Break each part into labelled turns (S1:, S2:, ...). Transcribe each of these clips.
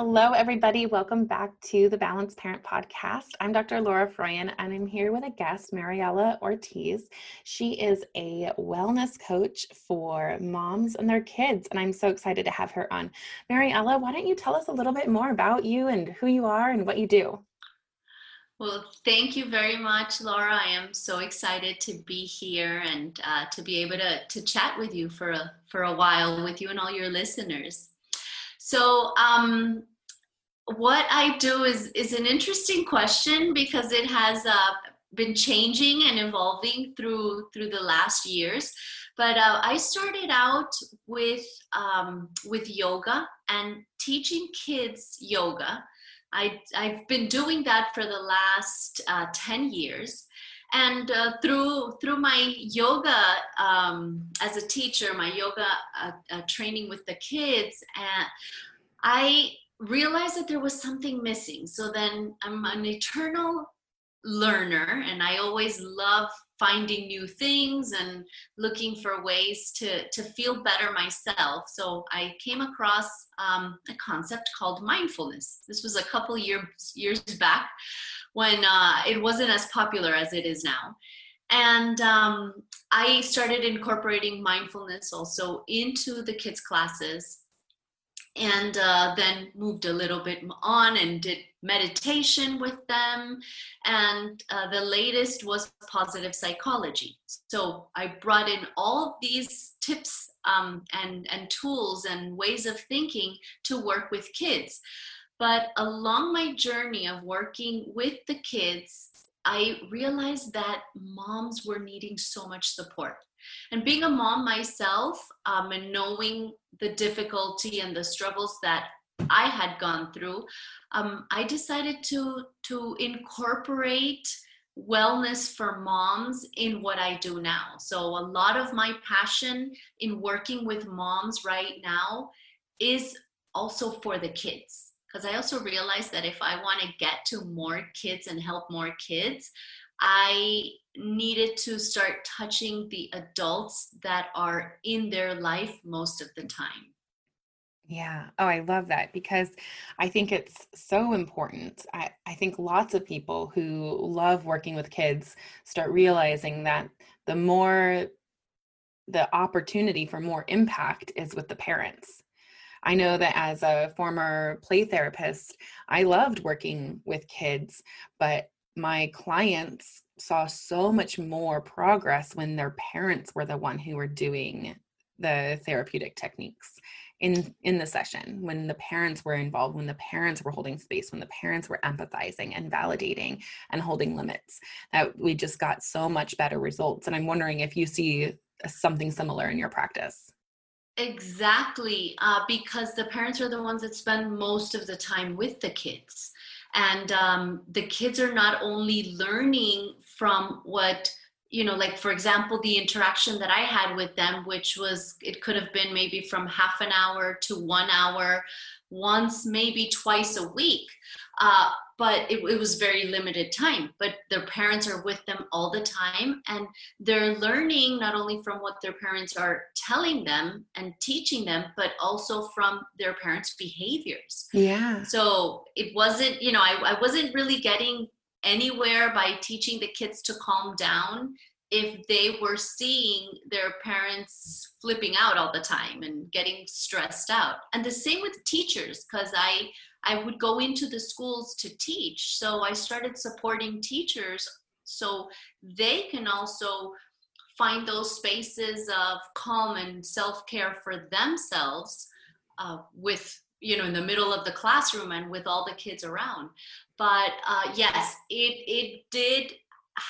S1: Hello, everybody. Welcome back to the Balanced Parent Podcast. I'm Dr. Laura Froyen, and I'm here with a guest, Mariela Ortiz. She is a wellness coach for moms and their kids, and I'm so excited to have her on. Mariela, why don't you tell us a little bit more about you and who you are and what you do?
S2: Well, thank you very much, Laura. I am so excited to be here and uh, to be able to, to chat with you for a, for a while with you and all your listeners. So, um, what I do is is an interesting question because it has uh, been changing and evolving through through the last years. But uh, I started out with um, with yoga and teaching kids yoga. I, I've been doing that for the last uh, 10 years and uh, through through my yoga um, as a teacher my yoga uh, uh, training with the kids i realized that there was something missing. So then i'm an eternal learner and i always love finding new things and looking for ways to to feel better myself. So i came across um, a concept called mindfulness. This was a couple years years back when uh, it wasn't as popular as it is now. And um, I started incorporating mindfulness also into the kids' classes and uh, then moved a little bit on and did meditation with them. And uh, the latest was positive psychology. So I brought in all these tips um, and, and tools and ways of thinking to work with kids. But along my journey of working with the kids, I realized that moms were needing so much support. And being a mom myself um, and knowing the difficulty and the struggles that I had gone through, um, I decided to, to incorporate wellness for moms in what I do now. So, a lot of my passion in working with moms right now is also for the kids because I also realized that if I want to get to more kids and help more kids, I needed to start touching the adults that are in their life most of the time.
S1: Yeah. Oh, I love that because I think it's so important. I, I think lots of people who love working with kids start realizing that the more the opportunity for more impact is with the parents I know that as a former play therapist, I loved working with kids, but my clients saw so much more progress when their parents were the one who were doing the therapeutic techniques in in the session when the parents were involved when the parents were holding space when the parents were empathizing and validating and holding limits that we just got so much better results. And i'm wondering if you see something similar in your practice
S2: Exactly, uh, because the parents are the ones that spend most of the time with the kids. And um, the kids are not only learning from what, you know, like for example, the interaction that I had with them, which was, it could have been maybe from half an hour to one hour once, maybe twice a week. Uh, but it, it, was very limited time. But their parents are with them all the time, and they're learning not only from what their parents are telling them and teaching them, but also from their parents' behaviors.
S1: Yeah.
S2: So it wasn't, you know, I, I wasn't really getting anywhere by teaching the kids to calm down if they were seeing their parents flipping out all the time and getting stressed out and the same with teachers because i i would go into the schools to teach. So i started supporting teachers so they can also find those spaces of calm and self-care for themselves uh, with you know in the middle of the classroom and with all the kids around. But uh, yes it it did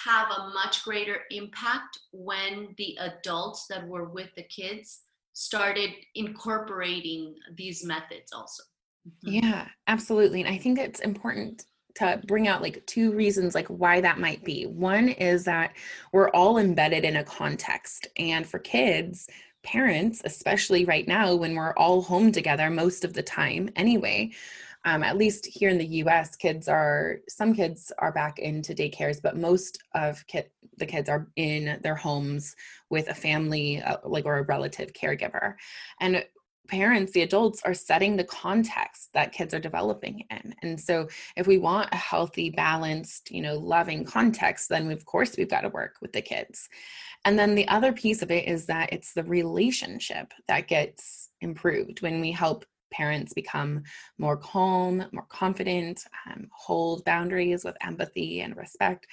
S2: have a much greater impact when the adults that were with the kids started incorporating these methods also
S1: mm-hmm. yeah absolutely and i think it's important to bring out like two reasons like why that might be one is that we're all embedded in a context and for kids parents especially right now when we're all home together most of the time anyway um, at least here in the us kids are some kids are back into daycares but most of the kids are in their homes with a family uh, like or a relative caregiver and parents the adults are setting the context that kids are developing in. And so if we want a healthy balanced you know loving context then of course we've got to work with the kids. And then the other piece of it is that it's the relationship that gets improved when we help parents become more calm, more confident, um, hold boundaries with empathy and respect,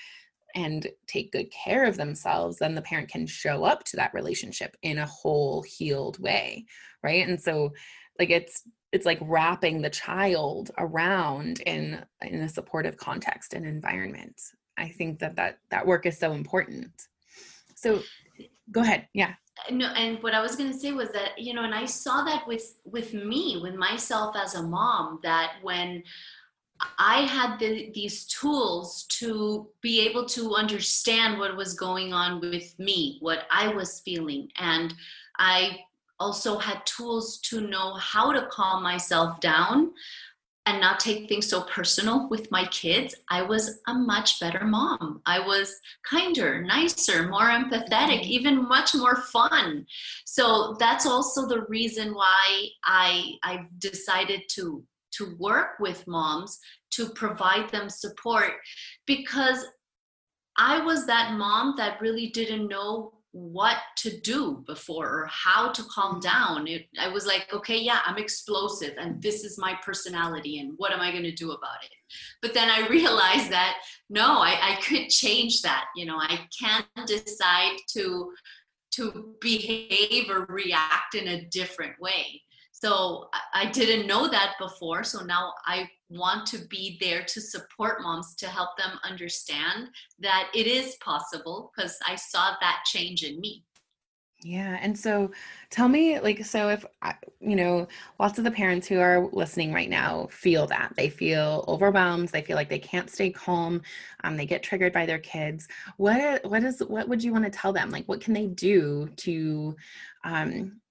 S1: and take good care of themselves, then the parent can show up to that relationship in a whole healed way, right? And so, like it's it's like wrapping the child around in in a supportive context and environment. I think that that that work is so important. So, go ahead. Yeah uh,
S2: no and what i was going to say was that you know and i saw that with with me with myself as a mom that when i had the, these tools to be able to understand what was going on with me what i was feeling and i also had tools to know how to calm myself down and not take things so personal with my kids, I was a much better mom. I was kinder, nicer, more empathetic, mm-hmm. even much more fun. So that's also the reason why I I decided to to work with moms to provide them support because I was that mom that really didn't know what to do before or how to calm mm-hmm. down. It, I was like, okay, yeah, I'm explosive and this is my personality and what am I going to do about it? But then I realized that no, I, I could change that. You know, I can't decide to to behave or react in a different way. So I didn't know that before. So now I want to be there to support moms to help them understand that it is possible because I saw that change in me.
S1: Yeah. And so tell me, like, so if, you know, lots of the parents who are listening right now feel that they feel overwhelmed, they feel like they can't stay calm, um, they get triggered by their kids. What, what is, what would you want to tell them? Like, what can they do to, um,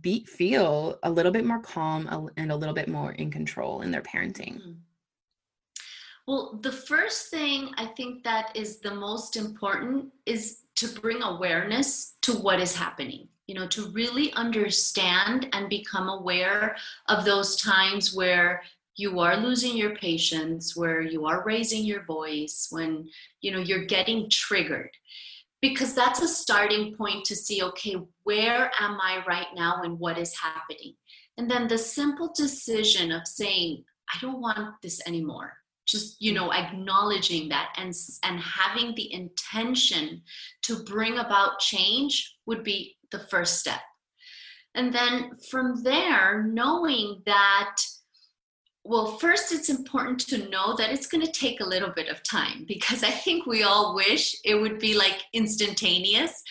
S1: be feel a little bit more calm and a little bit more in control in their parenting mm-hmm.
S2: well the first thing i think that is the most important is to bring awareness to what is happening you know to really understand and become aware of those times where you are losing your patience where you are raising your voice when you know you're getting triggered because that's a starting point to see okay where am i right now and what is happening? And then the simple decision of saying i don't want this anymore just you know acknowledging that and and having the intention to bring about change would be the first step. And then from there knowing that well, first, it's important to know that it's going to take a little bit of time because I think we all wish it would be like instantaneous.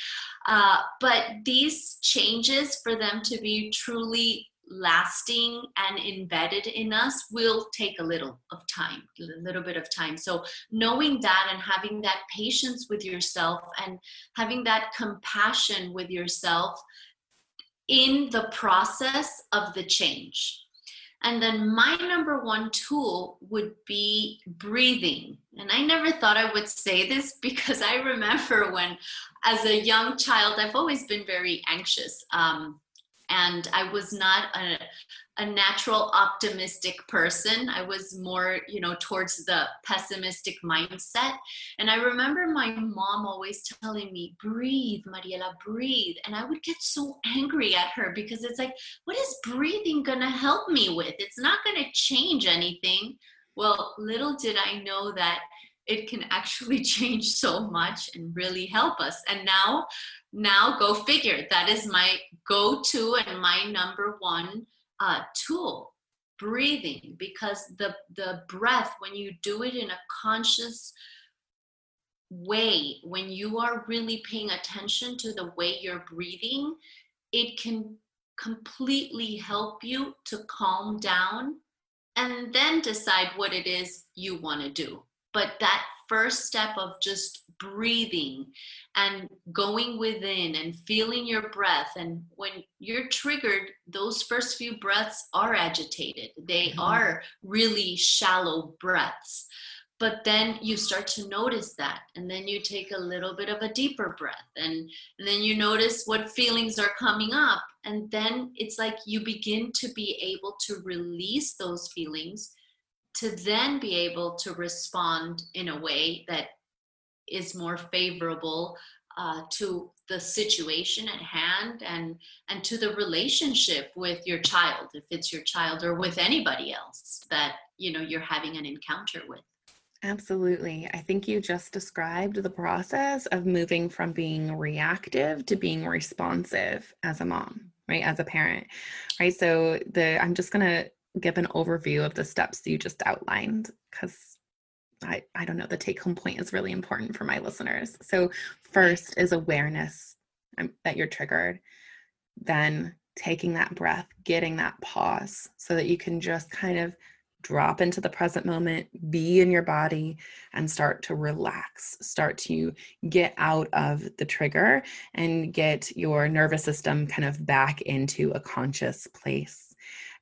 S2: Uh, but these changes, for them to be truly lasting and embedded in us, will take a little of time, a little bit of time. So, knowing that and having that patience with yourself and having that compassion with yourself in the process of the change And then my number one tool would be breathing. And I never thought I would say this because I remember when, as a young child, I've always been very anxious. Um, and I was not a, a natural optimistic person. I was more, you know, towards the pessimistic mindset. And I remember my mom always telling me, breathe, Mariela, breathe. And I would get so angry at her because it's like, what is breathing going to help me with? It's not going to change anything. Well, little did I know that it can actually change so much and really help us. And now, now go figure. That is my go to and my number one uh, tool breathing because the the breath when you do it in a conscious way when you are really paying attention to the way you're breathing it can completely help you to calm down and then decide what it is you want to do. But that first step of just breathing and going within and feeling your breath. And when you're triggered, those first few breaths are agitated, they mm-hmm. are really shallow breaths. But then you start to notice that, and then you take a little bit of a deeper breath, and, and then you notice what feelings are coming up. And then it's like you begin to be able to release those feelings to then be able to respond in a way that is more favorable uh, to the situation at hand and and to the relationship with your child if it's your child or with anybody else that you know you're having an encounter with
S1: Absolutely. I think you just described the process of moving from being reactive to being responsive as a mom, right? As a parent, right? So the I'm just going to give an overview of the steps you just outlined because I, I don't know, the take home point is really important for my listeners. So, first is awareness um, that you're triggered, then taking that breath, getting that pause so that you can just kind of drop into the present moment, be in your body, and start to relax, start to get out of the trigger and get your nervous system kind of back into a conscious place.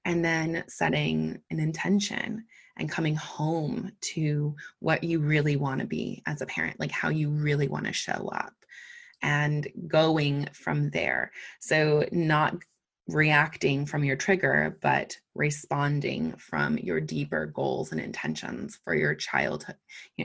S1: And then setting an intention and coming home to what you really want to be as a parent, like how you really want to show up and going from there. So, not reacting from your trigger, but responding from your deeper goals and intentions for your childhood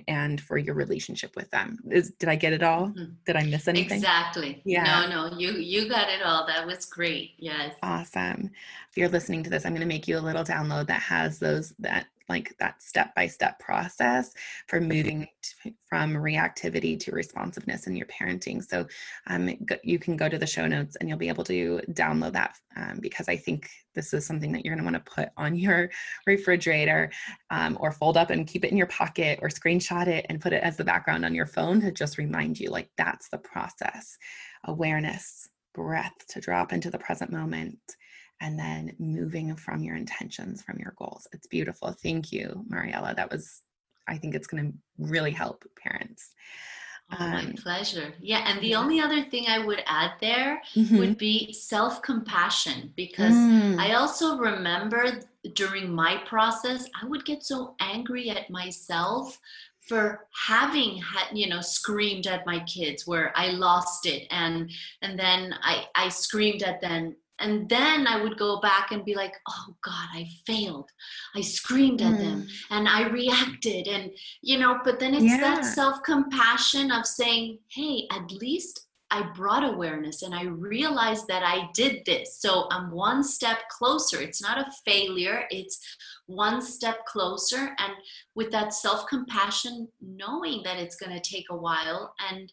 S1: and for your relationship with them. Is, did I get it all? Mm-hmm. Did I miss anything?
S2: Exactly. Yeah. No, no, you you got it all. That was great. Yes.
S1: Awesome. If you're listening to this, I'm going to make you a little download that has those that like that step by step process for moving to, from reactivity to responsiveness in your parenting. So um, you can go to the show notes and you'll be able to download that um, because I think this is something that you're going to want to put on your refrigerator um, or fold up and keep it in your pocket or screenshot it and put it as the background on your phone to just remind you like that's the process. Awareness, breath to drop into the present moment and then moving from your intentions, from your goals. It's beautiful. Thank you, Mariela. That was, I think it's going to really help parents.
S2: Oh, my um, pleasure. Yeah. And the yeah. only other thing I would add there mm-hmm. would be self compassion because mm. I also remember during my process, I would get so angry at myself for having had you know screamed at my kids where i lost it and and then i i screamed at them and then I would go back and be like, oh God, I failed. I screamed at mm. them and I reacted. And, you know, but then it's yeah. that self compassion of saying, hey, at least I brought awareness and I realized that I did this. So I'm one step closer. It's not a failure, it's one step closer. And with that self compassion, knowing that it's going to take a while and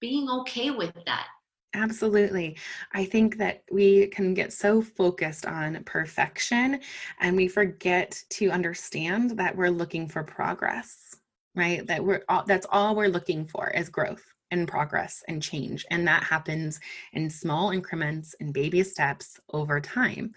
S2: being okay with that
S1: Absolutely. I think that we can get so focused on perfection and we forget to understand that we're looking for progress, right? That we're all, that's all we're looking for is growth and progress and change. And that happens in small increments and baby steps over time.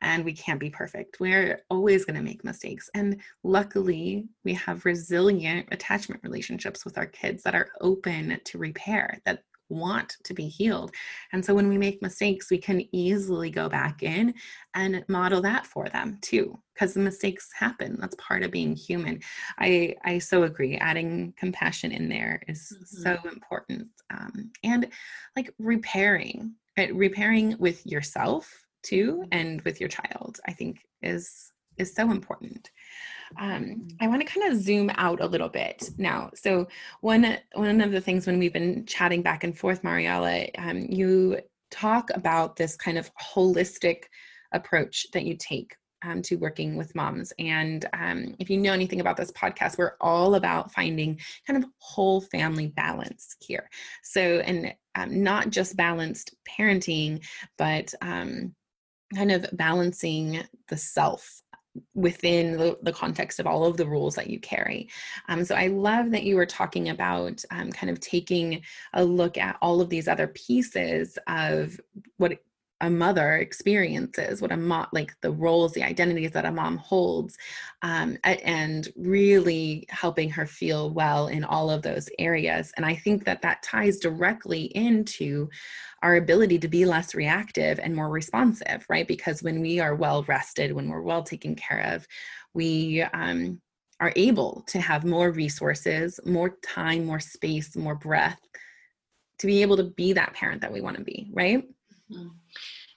S1: And we can't be perfect. We're always going to make mistakes. And luckily, we have resilient attachment relationships with our kids that are open to repair, that want to be healed. And so when we make mistakes, we can easily go back in and model that for them too, because the mistakes happen. That's part of being human. I, I so agree. Adding compassion in there is mm-hmm. so important. Um, and like repairing, right? repairing with yourself too, mm-hmm. and with your child, I think is is so important. Um, mm. I want to kind of zoom out a little bit now. So one one of the things when we've been chatting back and forth, Mariela, um, you talk about this kind of holistic approach that you take um, to working with moms. And um, if you know anything about this podcast, we're all about finding kind of whole family balance here. So, and um, not just balanced parenting, but um, kind of balancing the self within the, the, context of all of the rules that you carry. Um, so I love that you were talking about um, kind of taking a look at all of these other pieces of what a mother experiences what a mom like the roles the identities that a mom holds um, and really helping her feel well in all of those areas. And i think that that ties directly into our ability to be less reactive and more responsive right? Because when we are well rested when we're well taken care of we um, are able to have more resources more time more space more breath to be able to be that parent that we want to be right?
S2: Mm-hmm.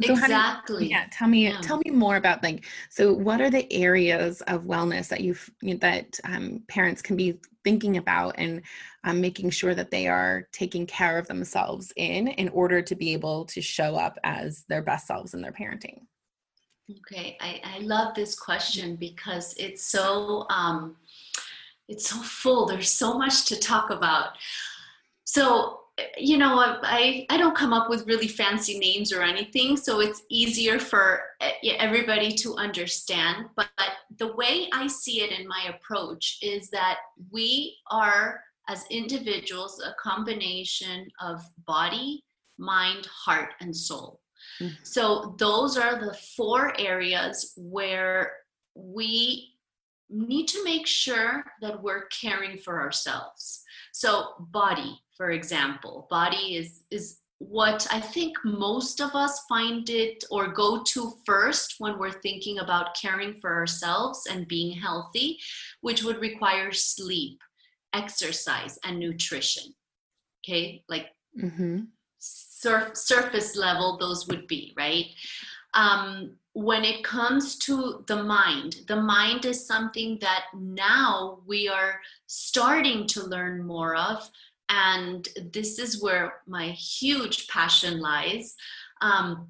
S2: So exactly.
S1: Yeah. Tell me. Yeah. Tell me more about like. So, what are the areas of wellness that you that um, parents can be thinking about and um, making sure that they are taking care of themselves in in order to be able to show up as their best selves in their parenting.
S2: Okay, I, I love this question because it's so um, it's so full. There's so much to talk about. So you know I, I don't come up with really fancy names or anything so it's easier for everybody to understand. But the way i see it in my approach is that we are as individuals a combination of body mind heart and soul. Mm-hmm. so those are the four areas where we need to make sure that we're caring for ourselves. So body for example body is is what i think most of us find it or go to first when we're thinking about caring for ourselves and being healthy which would require sleep exercise and nutrition okay like mm-hmm. surf, surface level those would be right um, when it comes to the mind, the mind is something that now we are starting to learn more of and this is where my huge passion lies um,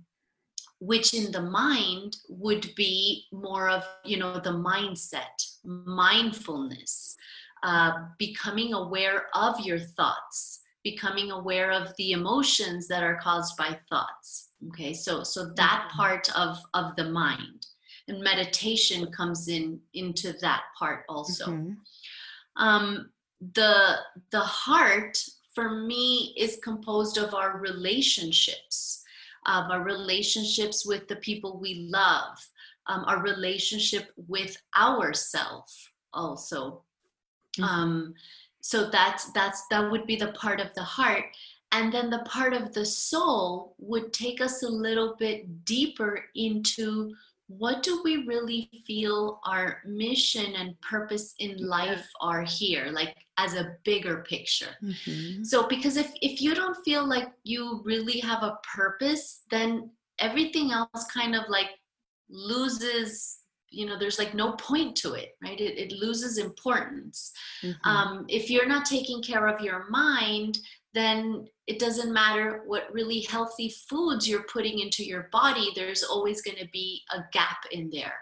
S2: which in the mind would be more of you know the mindset mindfulness uh, becoming aware of your thoughts becoming aware of the emotions that are caused by thoughts okay so so that mm-hmm. part of of the mind and meditation comes in into that part also mm-hmm. um, the the heart for me is composed of our relationships of our relationships with the people we love um, our relationship with ourself also mm-hmm. um, so that's that's that would be the part of the heart and then the part of the soul would take us a little bit deeper into what do we really feel our mission and purpose in life are here like as a bigger picture mm-hmm. so because if if you don't feel like you really have a purpose then everything else kind of like loses you know there's like no point to it right it, it loses importance mm-hmm. um, if you're not taking care of your mind then it doesn't matter what really healthy foods you're putting into your body, there's always going to be a gap in there.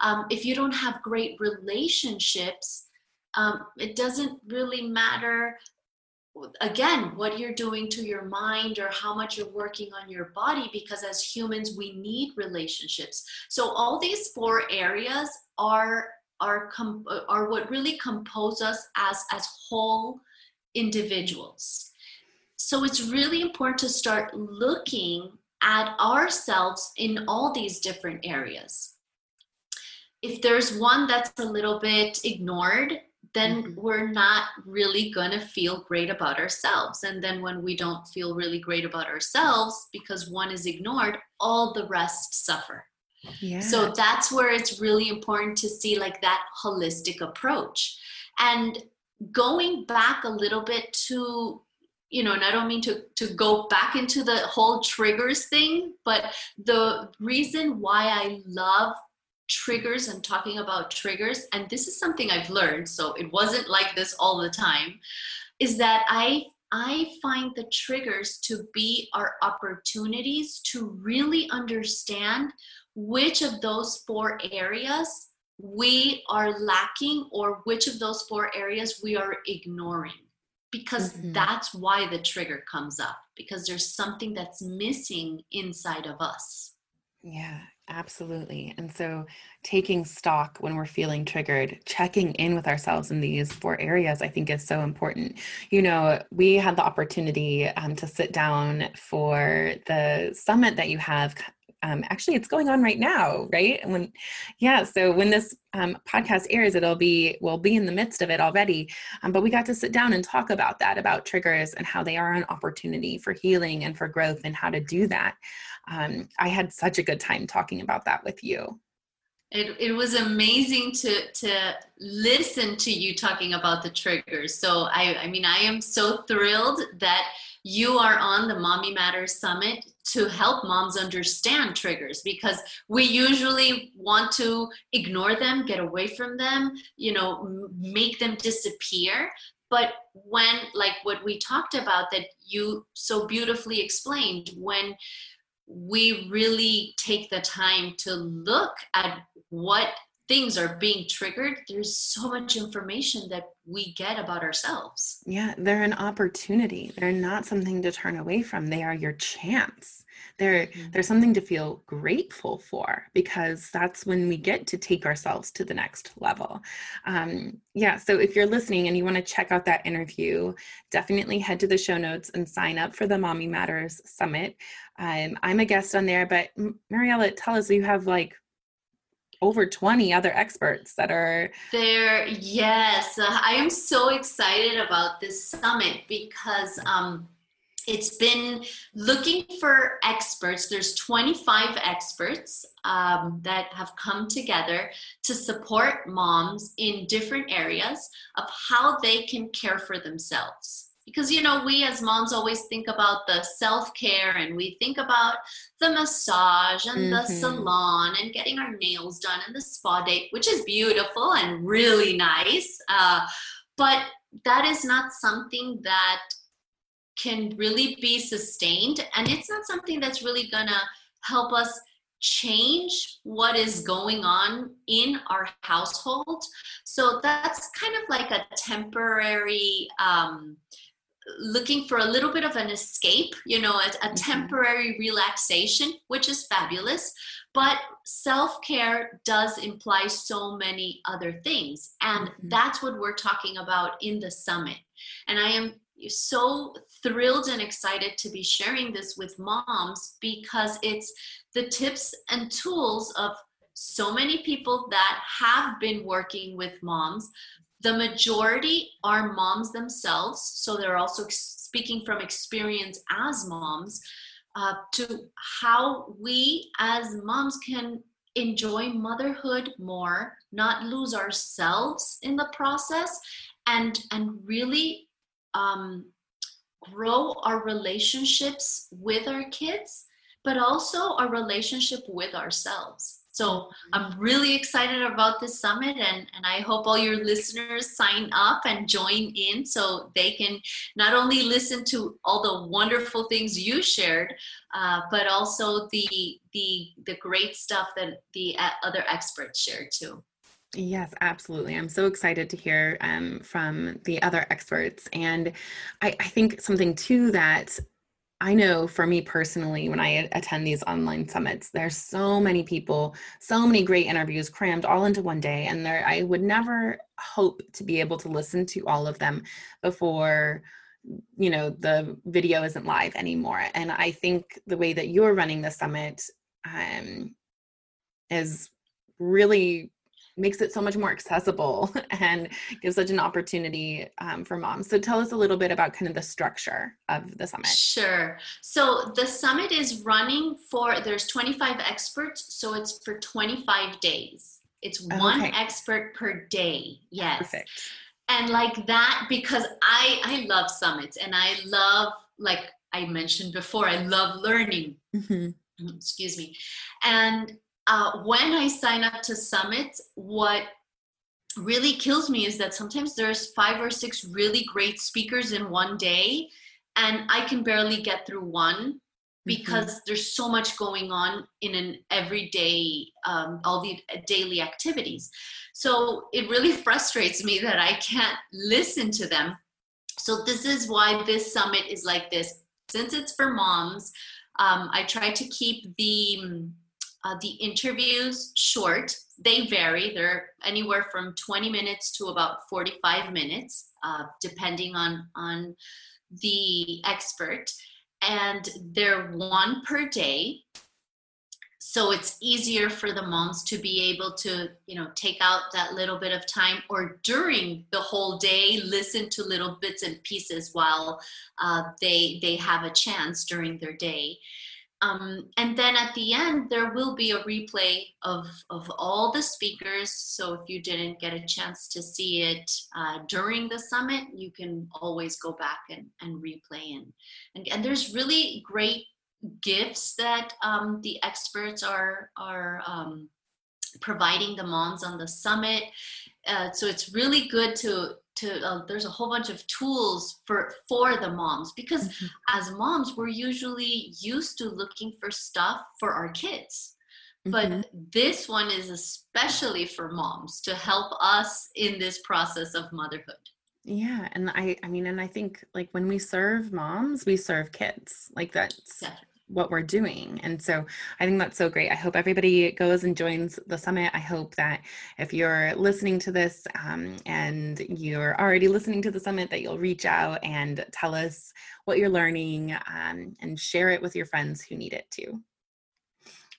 S2: Um, if you don't have great relationships, um, it doesn't really matter again what you're doing to your mind or how much you're working on your body because as humans we need relationships so all these four areas are are com- are what really compose us as as whole individuals so it's really important to start looking at ourselves in all these different areas. If there's one that's a little bit ignored, then mm-hmm. we're not really going to feel great about ourselves. And then when we don't feel really great about ourselves because one is ignored, all the rest suffer. Yeah. So that's where it's really important to see like that holistic approach. And going back a little bit to you know and i don't mean to to go back into the whole triggers thing but the reason why i love triggers and talking about triggers and this is something i've learned so it wasn't like this all the time is that i i find the triggers to be our opportunities to really understand which of those four areas we are lacking or which of those four areas we are ignoring because mm-hmm. that's why the trigger comes up because there's something that's missing inside of us.
S1: Yeah absolutely. And so taking stock when we're feeling triggered checking in with ourselves in these four areas i think is so important. You know we had the opportunity um, to sit down for the summit that you have um, actually it's going on right now right? When yeah so when this um, podcast airs it'll be we'll be in the midst of it already. Um, but we got to sit down and talk about that about triggers and how they are an opportunity for healing and for growth and how to do that. Um, i had such a good time talking about that with you
S2: it, it was amazing to to listen to you talking about the triggers so i i mean i am so thrilled that you are on the Mommy Matters Summit to help moms understand triggers because we usually want to ignore them, get away from them, you know, make them disappear. But when, like what we talked about, that you so beautifully explained, when we really take the time to look at what things are being triggered, there's so much information that we get about ourselves.
S1: Yeah, they're an opportunity. They're not something to turn away from. They are your chance. They're mm-hmm. something to feel grateful for because that's when we get to take ourselves to the next level. Um, yeah, so if you're listening and you want to check out that interview, definitely head to the show notes and sign up for the Mommy Matters Summit. Um, I'm a guest on there, but Mariela, tell us you have like over 20 other experts that are
S2: there yes uh, i am so excited about this summit because um, it's been looking for experts there's 25 experts um, that have come together to support moms in different areas of how they can care for themselves because you know we as moms always think about the self-care and we think about the massage and mm-hmm. the salon and getting our nails done and the spa date which is beautiful and really nice uh, but that is not something that can really be sustained and it's not something that's really gonna help us change what is going on in our household so that's kind of like a temporary um, looking for a little bit of an escape, you know, a, a mm-hmm. temporary relaxation, which is fabulous. But self care does imply so many other things. And mm-hmm. that's what we're talking about in the summit. And I am so thrilled and excited to be sharing this with moms because it's the tips and tools of so many people that have been working with moms. The majority are moms themselves, so they're also speaking from experience as moms uh, to how we as moms can enjoy motherhood more, not lose ourselves in the process, and and really um, grow our relationships with our kids, but also our relationship with ourselves. So I'm really excited about this summit and, and I hope all your listeners sign up and join in so they can not only listen to all the wonderful things you shared, uh, but also the, the, the great stuff that the uh, other experts shared too.
S1: Yes, absolutely. I'm so excited to hear um, from the other experts. And I, I think something too that I know for me personally, when I attend these online summits, there's so many people, so many great interviews crammed all into one day. And there, I would never hope to be able to listen to all of them before, you know, the video isn't live anymore. And I think the way that you're running the summit um, is really makes it so much more accessible and gives such an opportunity um, for moms. So tell us a little bit about kind of the structure of the summit.
S2: Sure. So the summit is running for there's 25 experts, so it's for 25 days. It's one okay. expert per day. Yes. Perfect. And like that because I I love summits and I love like I mentioned before, I love learning. Mm-hmm. Excuse me. And uh, when I sign up to summits, what really kills me is that sometimes there's five or six really great speakers in one day, and I can barely get through one mm-hmm. because mm-hmm. there's so much going on in an everyday, um, all the daily activities. So it really frustrates me that I can't listen to them. So this is why this summit is like this. Since it's for moms, um, I try to keep the uh, the interviews short. They vary. They're anywhere from 20 minutes to about 45 minutes, uh, depending on on the expert. And they're one per day, so it's easier for the moms to be able to you know take out that little bit of time or during the whole day listen to little bits and pieces while uh, they they have a chance during their day um, and then at the end, there will be a replay of, of all the speakers. So if you didn't get a chance to see it uh, during the summit, you can always go back and, and replay. And, and, and there's really great gifts that um, the experts are, are um, providing the moms on the summit. Uh, so it's really good to to uh, there's a whole bunch of tools for for the moms because mm-hmm. as moms we're usually used to looking for stuff for our kids but mm-hmm. this one is especially for moms to help us in this process of motherhood
S1: yeah and i i mean and i think like when we serve moms we serve kids like that's Definitely what we're doing. And so I think that's so great. I hope everybody goes and joins the summit. I hope that if you're listening to this um, and you're already listening to the summit, that you'll reach out and tell us what you're learning um, and share it with your friends who need it too.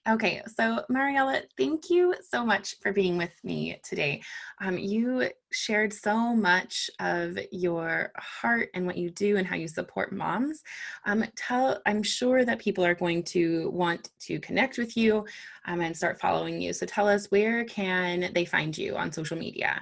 S1: Okay, so Mariela, thank you so much for being with me today. Um, you shared so much of your heart and what you do and how you support moms. Um, tell, I'm sure that people are going to want to connect with you um, and start following you. So tell us where can they find you on social media?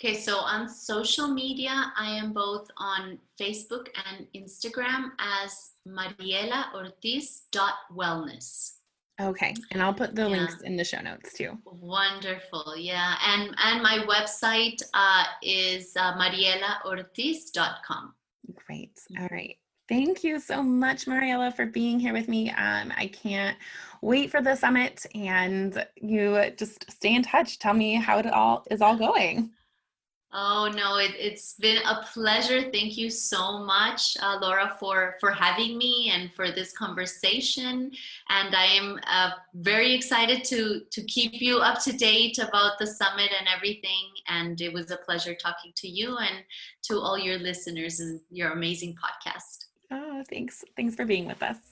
S2: Okay, so on social media, I am both on Facebook and Instagram as marielaortiz.wellness.
S1: Okay, and I'll put the yeah. links in the show notes too.
S2: Wonderful, yeah, and and my website uh, is uh, marielaortiz.com.
S1: Great. All right. Thank you so much, Mariela, for being here with me. Um, I can't wait for the summit, and you just stay in touch. Tell me how it all is all going.
S2: Oh no, it, has been a pleasure. Thank you so much, uh, Laura, for for having me and for this conversation. And I am uh, very excited to to keep you up to date about the summit and everything. And it was a pleasure talking to you and to all your listeners and your amazing podcast.
S1: Oh, thanks. Thanks for being with us.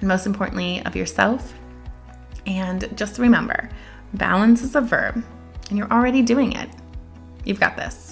S1: and most importantly, of yourself. And just remember balance is a verb, and you're already doing it. You've got this.